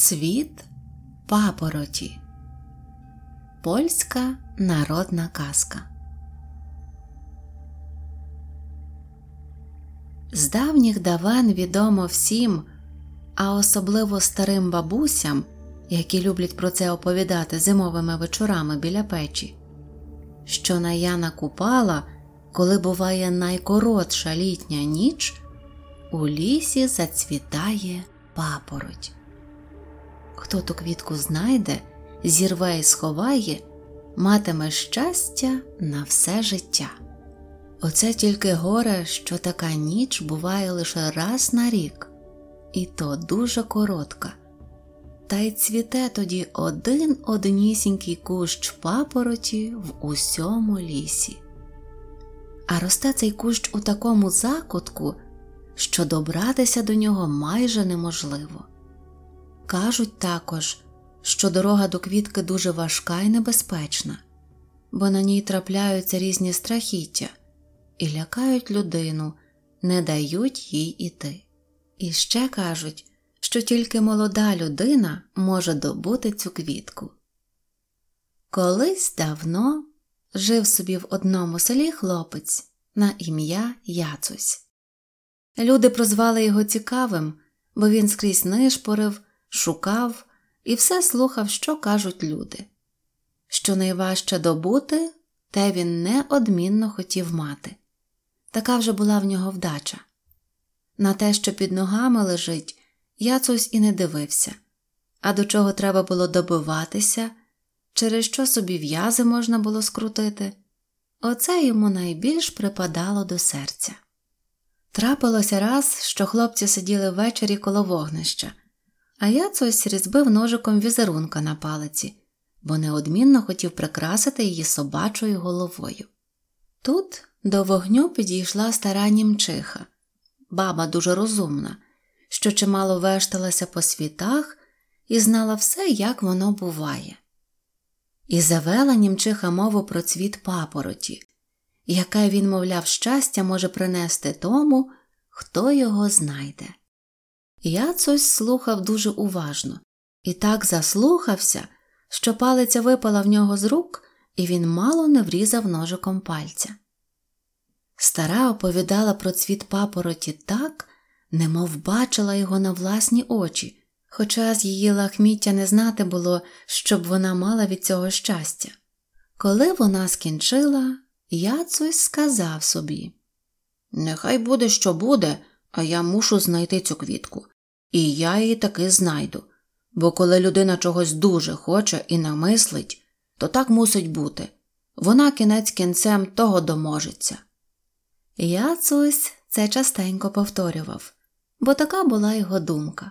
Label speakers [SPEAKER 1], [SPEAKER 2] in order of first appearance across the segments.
[SPEAKER 1] Цвіт папороті. Польська народна казка. З давніх давен відомо всім, а особливо старим бабусям, які люблять про це оповідати зимовими вечорами біля печі, що на Купала, коли буває найкоротша літня ніч, у лісі зацвітає папороть. Хто ту квітку знайде, зірве і сховає, матиме щастя на все життя. Оце тільки горе, що така ніч буває лише раз на рік, і то дуже коротка. Та й цвіте тоді один однісінький кущ папороті в усьому лісі. А росте цей кущ у такому закутку, що добратися до нього майже неможливо. Кажуть також, що дорога до квітки дуже важка і небезпечна, бо на ній трапляються різні страхіття і лякають людину, не дають їй іти. І ще кажуть, що тільки молода людина може добути цю квітку. Колись давно жив собі в одному селі хлопець на ім'я Яцусь. Люди прозвали його цікавим, бо він скрізь нишпорив шукав і все слухав, що кажуть люди. Що найважче добути, те він неодмінно хотів мати. Така вже була в нього вдача. На те, що під ногами лежить, Яцусь і не дивився, а до чого треба було добиватися, через що собі в'язи можна було скрутити, оце йому найбільш припадало до серця. Трапилося раз, що хлопці сиділи ввечері коло вогнища а я цось різбив ножиком візерунка на палиці, бо неодмінно хотів прикрасити її собачою головою. Тут до вогню підійшла стара німчиха, баба дуже розумна, що чимало вешталася по світах і знала все, як воно буває. І завела німчиха мову про цвіт папороті, яке він, мовляв, щастя може принести тому, хто його знайде. Я цось слухав дуже уважно і так заслухався, що палиця випала в нього з рук, і він мало не врізав ножиком пальця. Стара оповідала про цвіт папороті так, немов бачила його на власні очі, хоча з її лахміття не знати було, щоб вона мала від цього щастя. Коли вона скінчила, я цось сказав собі Нехай буде, що буде, а я мушу знайти цю квітку. І я її таки знайду. Бо коли людина чогось дуже хоче і намислить, то так мусить бути вона кінець кінцем того доможеться. Я цусь це частенько повторював, бо така була його думка.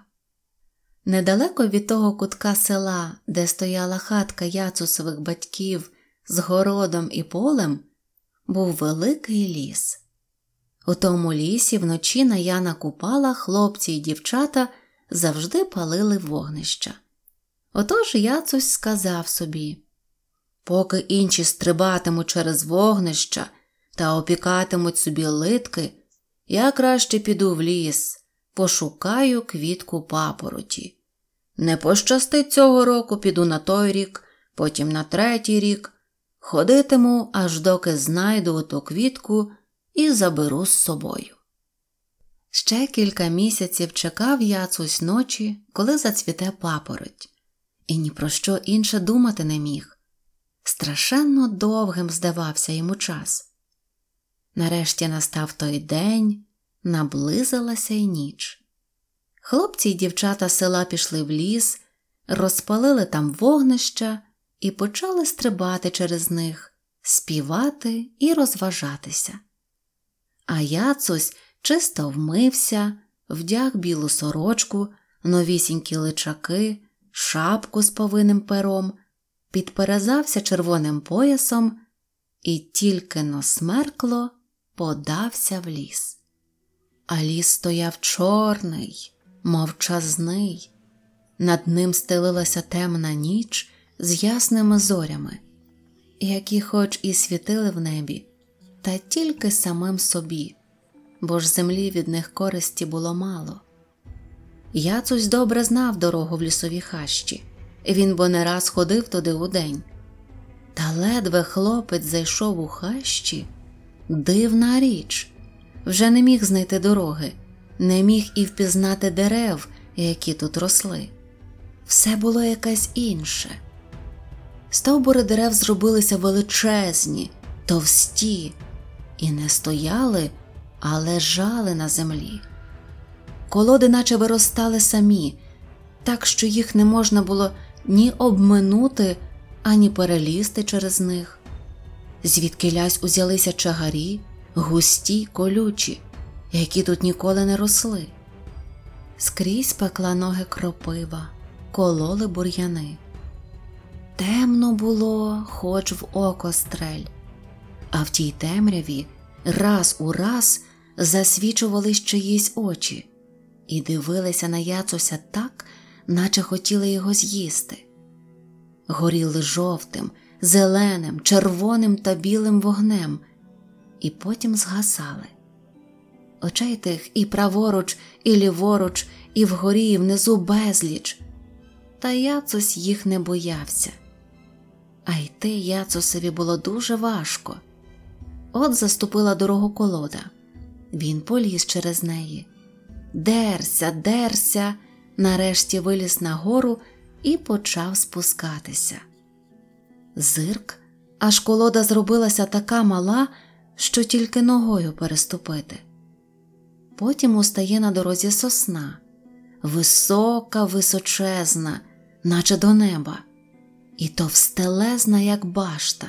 [SPEAKER 1] Недалеко від того кутка села, де стояла хатка яцусових батьків з городом і полем, був великий ліс. У тому лісі вночі на Яна Купала хлопці й дівчата завжди палили вогнища. Отож Яцусь сказав собі поки інші стрибатимуть через вогнища та опікатимуть собі литки, я краще піду в ліс, пошукаю квітку папороті. Не пощастить цього року піду на той рік, потім на третій рік, ходитиму, аж доки знайду оту квітку і заберу з собою. Ще кілька місяців чекав яцусь ночі, коли зацвіте папороть, і ні про що інше думати не міг. Страшенно довгим здавався йому час. Нарешті настав той день, наблизилася й ніч. Хлопці й дівчата села пішли в ліс, розпалили там вогнища і почали стрибати через них, співати і розважатися. А Яцусь чисто вмився, вдяг білу сорочку, новісінькі личаки, шапку з повинним пером, підперезався червоним поясом і тільки но смеркло подався в ліс. А ліс стояв чорний, мовчазний, над ним стелилася темна ніч з ясними зорями, які, хоч і світили в небі, та тільки самим собі, бо ж землі від них користі було мало. Яцусь добре знав дорогу в лісові хащі, він бо не раз ходив туди удень. Та ледве хлопець зайшов у хащі, дивна річ, вже не міг знайти дороги, не міг і впізнати дерев, які тут росли. Все було якесь інше. Стовбури дерев зробилися величезні, товсті, і не стояли, а лежали на землі. Колоди наче виростали самі, так що їх не можна було ні обминути, ані перелізти через них. Звідки лясь узялися чагарі, густі, колючі, які тут ніколи не росли. Скрізь пекла ноги кропива, кололи бур'яни. Темно було, хоч в око стрель, а в тій темряві раз у раз засвічувались чиїсь очі і дивилися на яцуся так, наче хотіли його з'їсти. Горіли жовтим, зеленим, червоним та білим вогнем, і потім згасали. Очей тих і праворуч, і ліворуч, і вгорі, і внизу безліч. Та Яцус їх не боявся. А йти Яцусові було дуже важко. От заступила дорогу колода. Він поліз через неї. Дерся, дерся, нарешті виліз на гору і почав спускатися. Зирк, аж колода зробилася така мала, що тільки ногою переступити. Потім устає на дорозі сосна, висока, височезна, наче до неба, і товстелезна, як башта.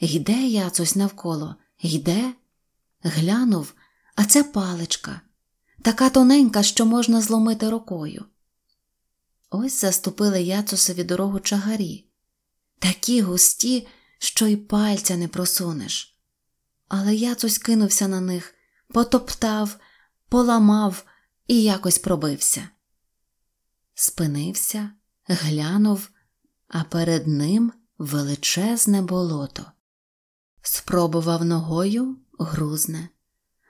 [SPEAKER 1] Йде яцусь навколо, йде, глянув, а це паличка, така тоненька, що можна зломити рукою. Ось заступили яцусові дорогу чагарі, такі густі, що й пальця не просунеш. Але яцусь кинувся на них, потоптав, поламав і якось пробився. Спинився, глянув, а перед ним величезне болото. Спробував ногою грузне,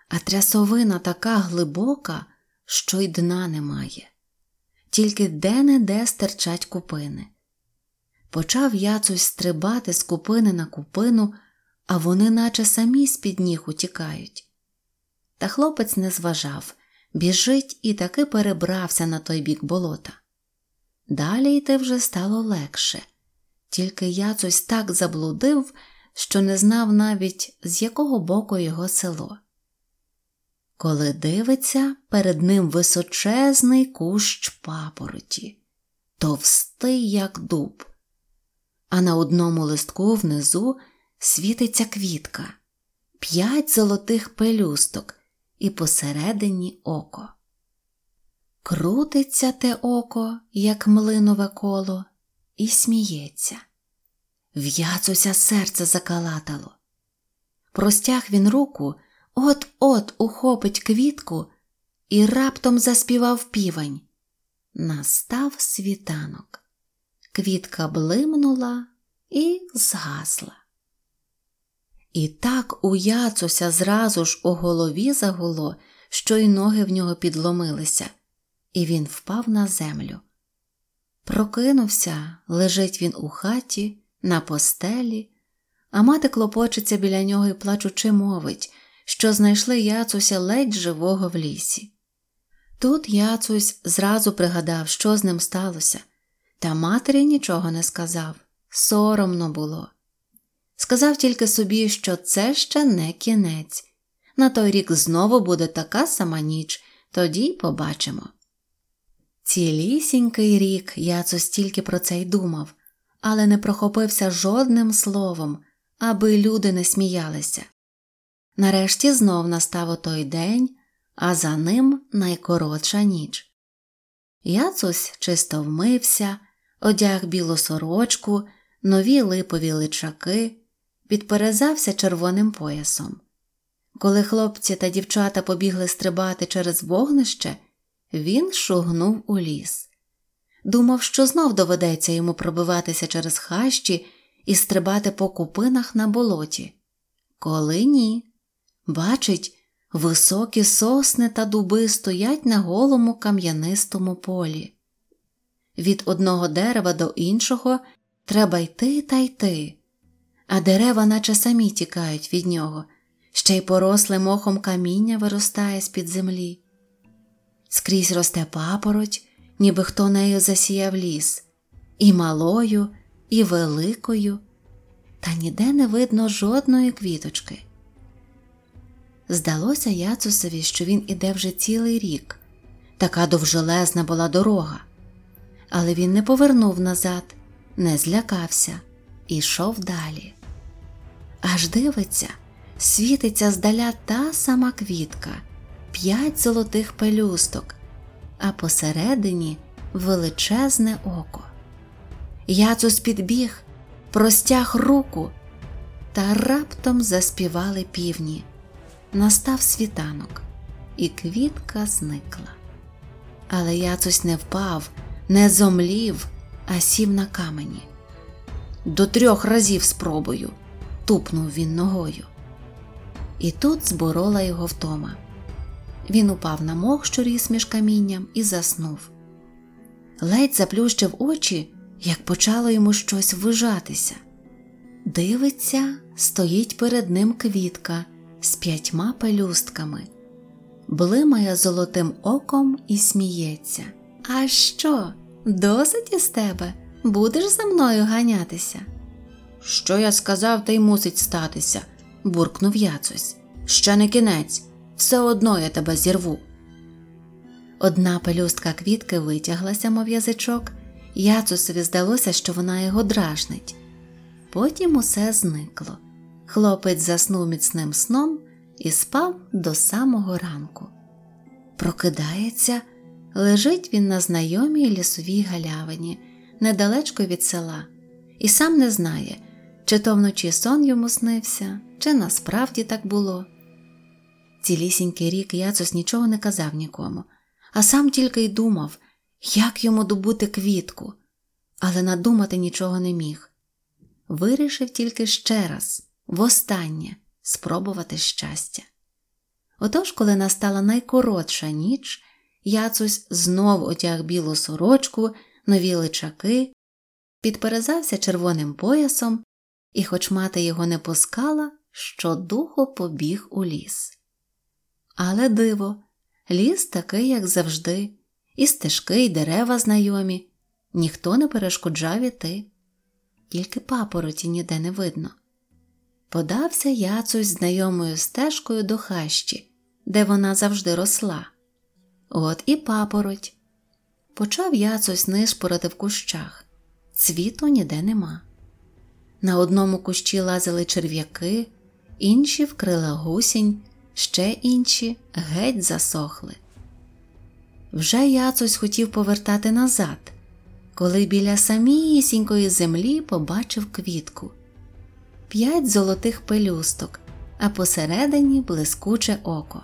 [SPEAKER 1] а трясовина така глибока, що й дна немає, тільки де-не-де стирчать купини. Почав яцусь стрибати з купини на купину, а вони, наче самі з під ніг утікають. Та хлопець не зважав, біжить і таки перебрався на той бік болота. Далі йти вже стало легше, тільки яцусь так заблудив, що не знав навіть, з якого боку його село. Коли дивиться, перед ним височезний кущ папороті, товстий, як дуб, а на одному листку внизу світиться квітка, п'ять золотих пелюсток і посередині око. Крутиться те око, як млинове коло, і сміється. В'яцуся серце закалатало. Простяг він руку, от-от ухопить квітку і раптом заспівав півень. Настав світанок. Квітка блимнула і згасла. І так у Яцуся зразу ж у голові загуло, що й ноги в нього підломилися, і він впав на землю. Прокинувся, лежить він у хаті, на постелі, а мати клопочеться біля нього і плачучи мовить, що знайшли Яцуся ледь живого в лісі. Тут Яцусь зразу пригадав, що з ним сталося, та матері нічого не сказав, соромно було. Сказав тільки собі, що це ще не кінець. На той рік знову буде така сама ніч, тоді й побачимо. Цілісінький рік Яцо стільки про це й думав, але не прохопився жодним словом, аби люди не сміялися. Нарешті знов настав той день, а за ним найкоротша ніч. Яцусь чисто вмився, одяг білу сорочку, нові липові личаки підперезався червоним поясом. Коли хлопці та дівчата побігли стрибати через вогнище, він шугнув у ліс. Думав, що знов доведеться йому пробиватися через хащі і стрибати по купинах на болоті. Коли ні, бачить, Високі сосни та дуби стоять на голому кам'янистому полі. Від одного дерева до іншого треба йти та йти, а дерева, наче самі тікають від нього, ще й поросле мохом каміння виростає з під землі. Скрізь росте папороть, ніби хто нею засіяв ліс, і малою, і великою, та ніде не видно жодної квіточки. Здалося Яцусові, що він іде вже цілий рік, така довжелезна була дорога, але він не повернув назад, не злякався і йшов далі. Аж дивиться, світиться здаля та сама квітка, п'ять золотих пелюсток, а посередині величезне око. Яцус підбіг, простяг руку, та раптом заспівали півні. Настав світанок, і квітка зникла. Але Яцусь не впав, не зомлів, а сів на камені. До трьох разів спробую, тупнув він ногою. І тут зборола його втома. Він упав на мох, що ріс між камінням, і заснув. Ледь заплющив очі, як почало йому щось вижатися. Дивиться, стоїть перед ним квітка з п'ятьма пелюстками, блимає золотим оком і сміється. А що, досить із тебе? Будеш за мною ганятися? Що я сказав, те й мусить статися, буркнув Яцось. Ще не кінець, все одно я тебе зірву. Одна пелюстка квітки витяглася, мов язичок, Яцусові здалося, що вона його дражнить. Потім усе зникло. Хлопець заснув міцним сном і спав до самого ранку. Прокидається, лежить він на знайомій лісовій галявині, недалечко від села, і сам не знає, чи то вночі сон йому снився, чи насправді так було. Цілісінький рік Яцус нічого не казав нікому, а сам тільки й думав, як йому добути квітку, але надумати нічого не міг. Вирішив тільки ще раз, востаннє, спробувати щастя. Отож, коли настала найкоротша ніч, Яцусь знов отяг білу сорочку, нові личаки, підперезався червоним поясом, і, хоч мати його не пускала, щодуху побіг у ліс. Але диво, ліс такий, як завжди, і стежки, і дерева знайомі, ніхто не перешкоджав іти, тільки папороті ніде не видно. Подався Яцусь знайомою стежкою до хащі, де вона завжди росла. От і папороть. Почав Яцусь нишпорити в кущах. Цвіту ніде нема. На одному кущі лазили черв'яки, інші вкрила гусінь, ще інші геть засохли. Вже Яцусь хотів повертати назад, коли біля самісінької землі побачив квітку п'ять золотих пелюсток, а посередині блискуче око.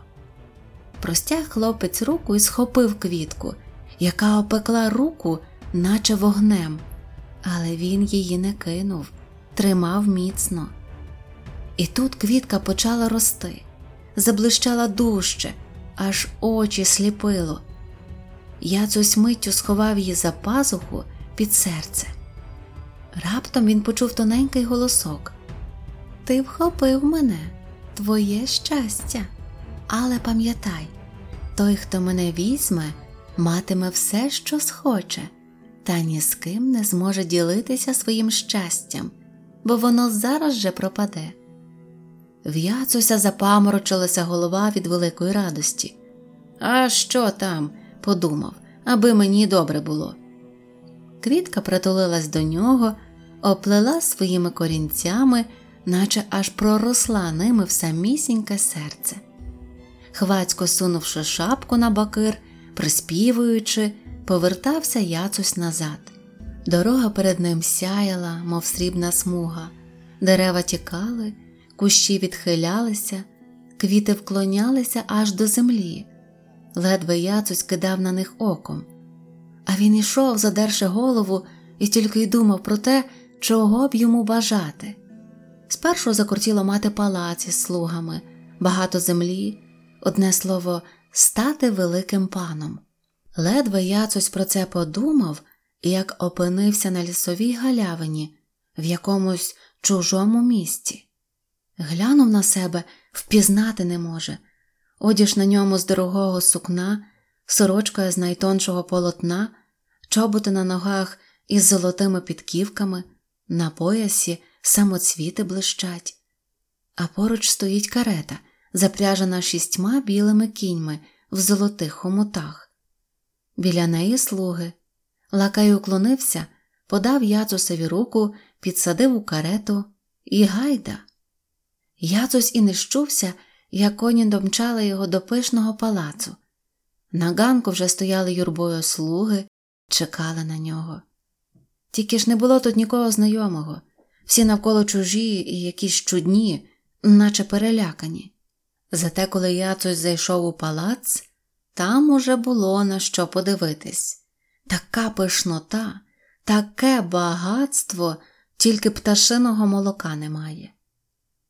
[SPEAKER 1] Простяг хлопець руку і схопив квітку, яка опекла руку, наче вогнем, але він її не кинув, тримав міцно. І тут квітка почала рости, заблищала дужче, аж очі сліпило. Яцусь миттю сховав її за пазуху під серце. Раптом він почув тоненький голосок Ти вхопив мене, твоє щастя. Але пам'ятай, той, хто мене візьме, матиме все, що схоче, та ні з ким не зможе ділитися своїм щастям, бо воно зараз же пропаде. В Яцуся запаморочилася голова від великої радості. А що там? подумав, аби мені добре було. Квітка притулилась до нього, оплела своїми корінцями, наче аж проросла ними в самісіньке серце. Хвацько сунувши шапку на бакир, приспівуючи, повертався яцусь назад. Дорога перед ним сяяла, мов срібна смуга, дерева тікали, кущі відхилялися, квіти вклонялися аж до землі ледве яцусь кидав на них оком. А він ішов, задерши голову, і тільки й думав про те, чого б йому бажати. Спершу закортіло мати палаці з слугами, багато землі, одне слово, стати великим паном. Ледве Яцось про це подумав, як опинився на лісовій галявині в якомусь чужому місці. Глянув на себе, впізнати не може, одіж на ньому з дорогого сукна, сорочка з найтоншого полотна, чоботи на ногах із золотими підківками, на поясі самоцвіти блищать, а поруч стоїть карета, запряжена шістьма білими кіньми в золотих хомутах. Біля неї слуги. Лакай уклонився, подав Яцусові руку, підсадив у карету і гайда. Яцус і не щувся, як коні домчали його до пишного палацу. На ганку вже стояли юрбою слуги, чекали на нього. Тільки ж не було тут нікого знайомого, всі навколо чужі і якісь чудні, наче перелякані. Зате, коли Яцусь зайшов у палац, там уже було на що подивитись така пишнота, таке багатство, тільки пташиного молока немає.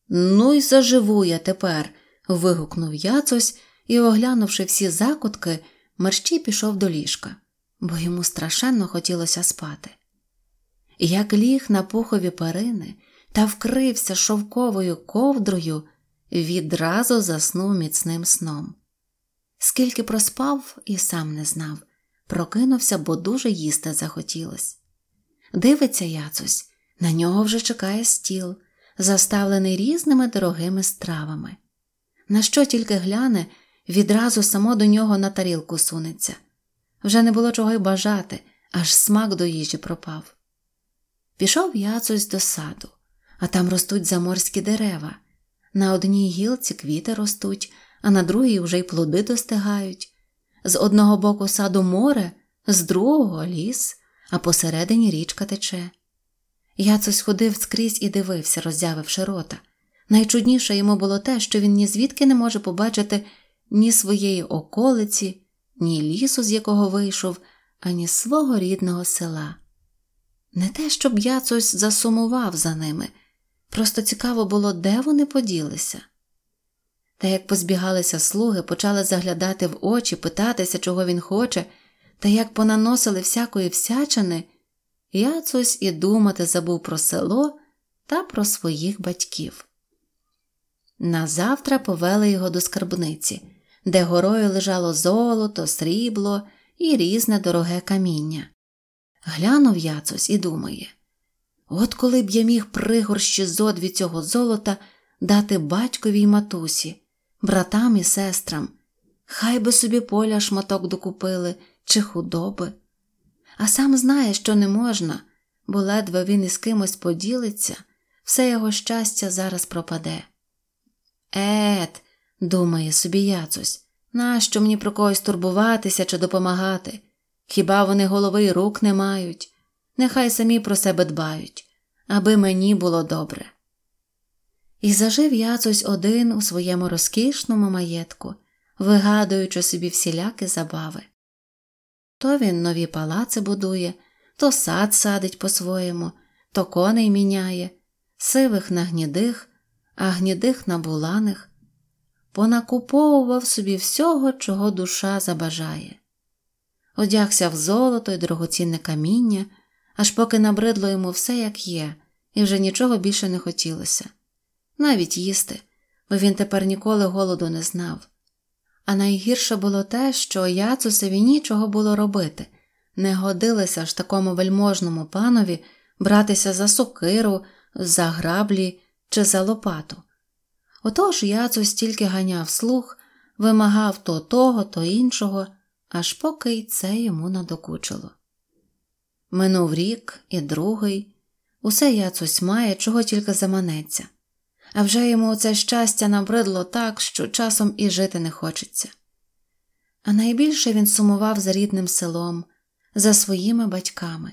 [SPEAKER 1] Ну й заживу я тепер. вигукнув Яцось і, оглянувши всі закутки, мерщій пішов до ліжка, бо йому страшенно хотілося спати. Як ліг на пухові перини та вкрився шовковою ковдрою, відразу заснув міцним сном. Скільки проспав, і сам не знав, прокинувся, бо дуже їсти захотілось. Дивиться Яцусь, на нього вже чекає стіл, заставлений різними дорогими стравами. На що тільки гляне, відразу само до нього на тарілку сунеться. Вже не було чого й бажати, аж смак до їжі пропав. Пішов Яцусь до саду, а там ростуть заморські дерева. На одній гілці квіти ростуть, а на другій вже й плоди достигають. З одного боку саду море, з другого ліс, а посередині річка тече. Яцось ходив скрізь і дивився, роззявивши рота. Найчудніше йому було те, що він ні звідки не може побачити ні своєї околиці, ні лісу, з якого вийшов, ані свого рідного села. Не те, щоб Яцось засумував за ними, просто цікаво було, де вони поділися. Та як позбігалися слуги, почали заглядати в очі, питатися, чого він хоче, та як понаносили всякої всячини, Яцусь і думати забув про село та про своїх батьків. Назавтра повели його до скарбниці, де горою лежало золото, срібло і різне дороге каміння. Глянув Яцусь і думає от коли б я міг пригорщі зод від цього золота дати батькові й матусі братам і сестрам, хай би собі поля шматок докупили чи худоби. А сам знає, що не можна, бо ледве він із кимось поділиться, все його щастя зараз пропаде. Ет, думає собі Яцусь, нащо мені про когось турбуватися чи допомагати? Хіба вони голови й рук не мають? Нехай самі про себе дбають, аби мені було добре. І зажив Яцусь один у своєму розкішному маєтку, вигадуючи собі всілякі забави. То він нові палаци будує, то сад садить по-своєму, то коней міняє, сивих на гнідих, а гнідих на буланих, понакуповував собі всього, чого душа забажає. Одягся в золото й дорогоцінне каміння, аж поки набридло йому все, як є, і вже нічого більше не хотілося навіть їсти, бо він тепер ніколи голоду не знав. А найгірше було те, що Яцусеві нічого було робити, не годилося ж такому вельможному панові братися за сокиру, за граблі чи за лопату. Отож Яцус тільки ганяв слух, вимагав то того, то іншого, аж поки й це йому надокучило. Минув рік і другий, усе Яцусь має, чого тільки заманеться а вже йому це щастя набридло так, що часом і жити не хочеться. А найбільше він сумував за рідним селом, за своїми батьками.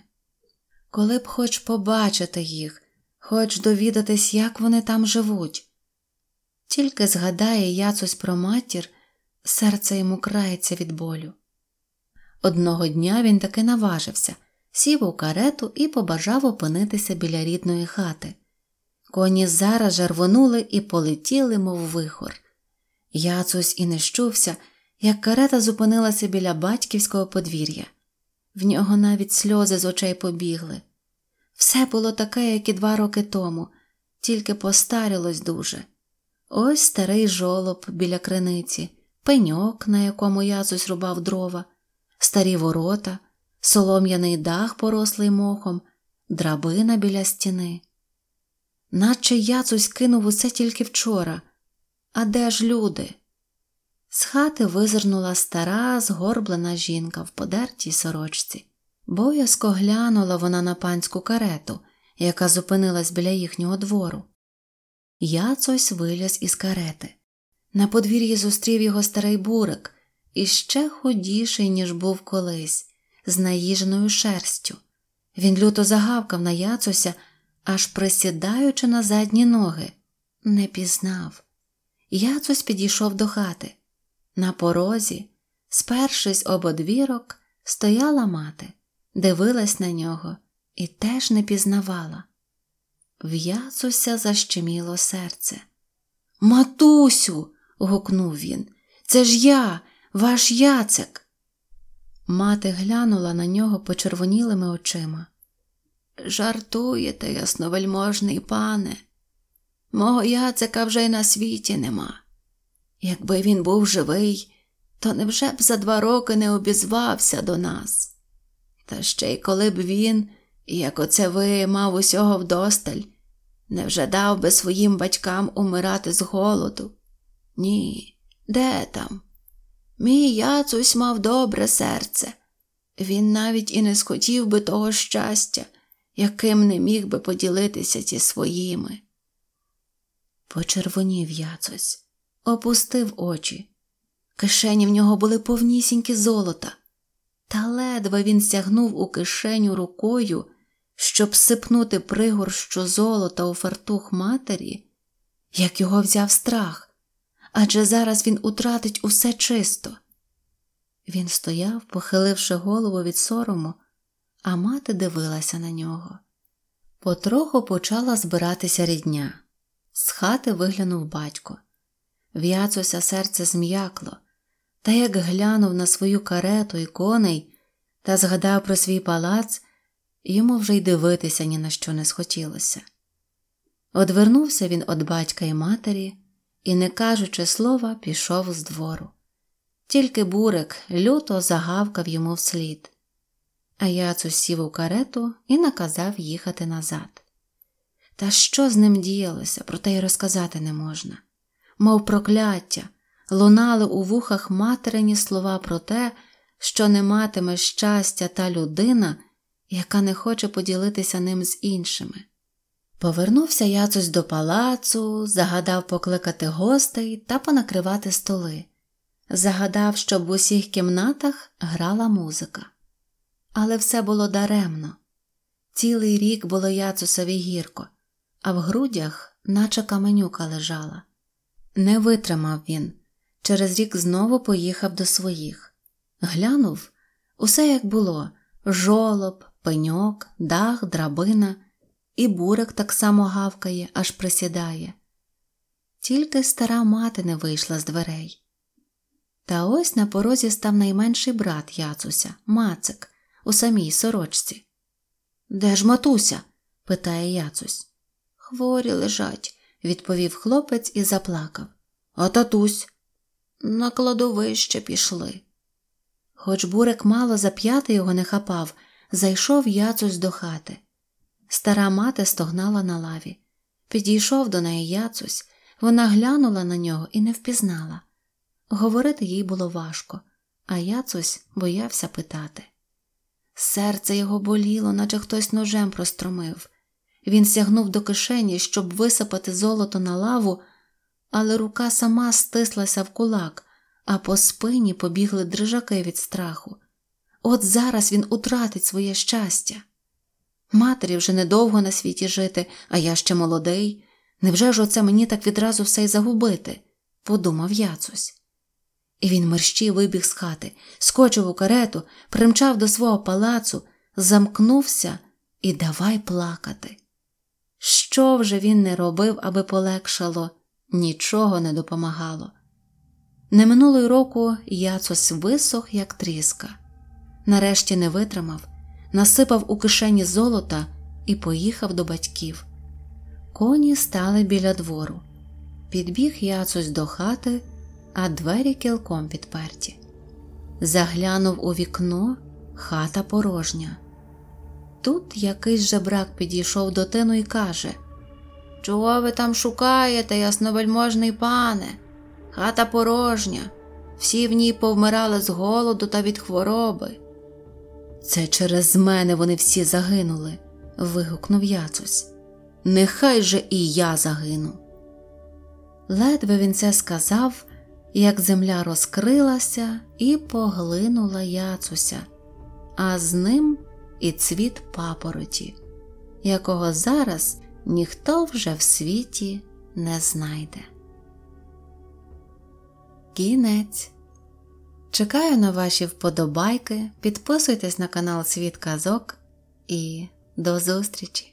[SPEAKER 1] Коли б хоч побачити їх, хоч довідатись, як вони там живуть. Тільки згадає Яцусь про матір, серце йому крається від болю. Одного дня він таки наважився, сів у карету і побажав опинитися біля рідної хати. Коні зараз же рвонули і полетіли, мов вихор. Яцусь і не щувся, як карета зупинилася біля батьківського подвір'я. В нього навіть сльози з очей побігли. Все було таке, як і два роки тому, тільки постарілось дуже. Ось старий жолоб біля криниці, пеньок, на якому яцусь рубав дрова, старі ворота, солом'яний дах, порослий мохом, драбина біля стіни. Наче яцусь кинув усе тільки вчора. А де ж люди? З хати визирнула стара, згорблена жінка в подертій сорочці. Боязко глянула вона на панську карету, яка зупинилась біля їхнього двору. Яцось виліз із карети. На подвір'ї зустрів його старий бурик, іще худіший, ніж був колись, з наїженою шерстю. Він люто загавкав на яцося, аж присідаючи на задні ноги, не пізнав. Яцось підійшов до хати. На порозі, спершись об одвірок, стояла мати, дивилась на нього і теж не пізнавала. В Яцуся защеміло серце. Матусю. гукнув він. Це ж я, ваш яцек. Мати глянула на нього почервонілими очима. Жартуєте, ясновельможний пане, мого яцека вже й на світі нема. Якби він був живий, то невже б за два роки не обізвався до нас? Та ще й коли б він, як оце ви, мав усього вдосталь, невже дав би своїм батькам умирати з голоду? Ні, де там? Мій яцусь мав добре серце. Він навіть і не схотів би того щастя, яким не міг би поділитися зі своїми. Почервонів яцусь, опустив очі. Кишені в нього були повнісінькі золота, та ледве він сягнув у кишеню рукою, щоб сипнути пригорщу золота у фартух матері, як його взяв страх адже зараз він утратить усе чисто. Він стояв, похиливши голову від сорому, а мати дивилася на нього. Потроху почала збиратися рідня. З хати виглянув батько. В'яцося серце зм'якло, та як глянув на свою карету і коней та згадав про свій палац, йому вже й дивитися ні на що не схотілося. Одвернувся він від батька і матері і, не кажучи слова, пішов з двору. Тільки бурик люто загавкав йому вслід, а яцус сів у карету і наказав їхати назад. Та що з ним діялося, про те й розказати не можна. Мов прокляття, лунали у вухах материні слова про те, що не матиме щастя та людина, яка не хоче поділитися ним з іншими. Повернувся яцусь до палацу, загадав покликати гостей та понакривати столи. Загадав, щоб в усіх кімнатах грала музика. Але все було даремно. Цілий рік було яцусові гірко, а в грудях, наче каменюка лежала. Не витримав він. Через рік знову поїхав до своїх. Глянув усе як було жолоб, пеньок, дах, драбина і бурик так само гавкає, аж присідає. Тільки стара мати не вийшла з дверей. Та ось на порозі став найменший брат Яцуся, Мацик, у самій сорочці. Де ж матуся? питає Яцусь. Хворі лежать, відповів хлопець і заплакав. А татусь? На кладовище пішли. Хоч бурик мало зап'яти його не хапав, зайшов Яцусь до хати. Стара мати стогнала на лаві. Підійшов до неї яцусь, вона глянула на нього і не впізнала. Говорити їй було важко, а яцусь боявся питати. Серце його боліло, наче хтось ножем простромив. Він сягнув до кишені, щоб висипати золото на лаву, але рука сама стислася в кулак, а по спині побігли дрижаки від страху. От зараз він утратить своє щастя. Матері вже недовго на світі жити, а я ще молодий. Невже ж оце мені так відразу все й загубити? подумав яцусь. І він мерщій вибіг з хати, скочив у карету, примчав до свого палацу, замкнувся і давай плакати. Що вже він не робив, аби полегшало, нічого не допомагало. Не минулого року Яцось висох, як тріска. Нарешті не витримав, насипав у кишені золота і поїхав до батьків. Коні стали біля двору. Підбіг Яцусь до хати, а двері кілком підперті. Заглянув у вікно, хата порожня. Тут якийсь жебрак підійшов до тину і каже Чого ви там шукаєте, ясновельможний пане? Хата порожня, всі в ній повмирали з голоду та від хвороби. Це через мене вони всі загинули, вигукнув Яцусь. Нехай же і я загину. Ледве він це сказав, як земля розкрилася і поглинула Яцуся, а з ним і цвіт папороті, якого зараз ніхто вже в світі не знайде. Кінець. Чекаю на ваші вподобайки. Підписуйтесь на канал Світ Казок і до зустрічі!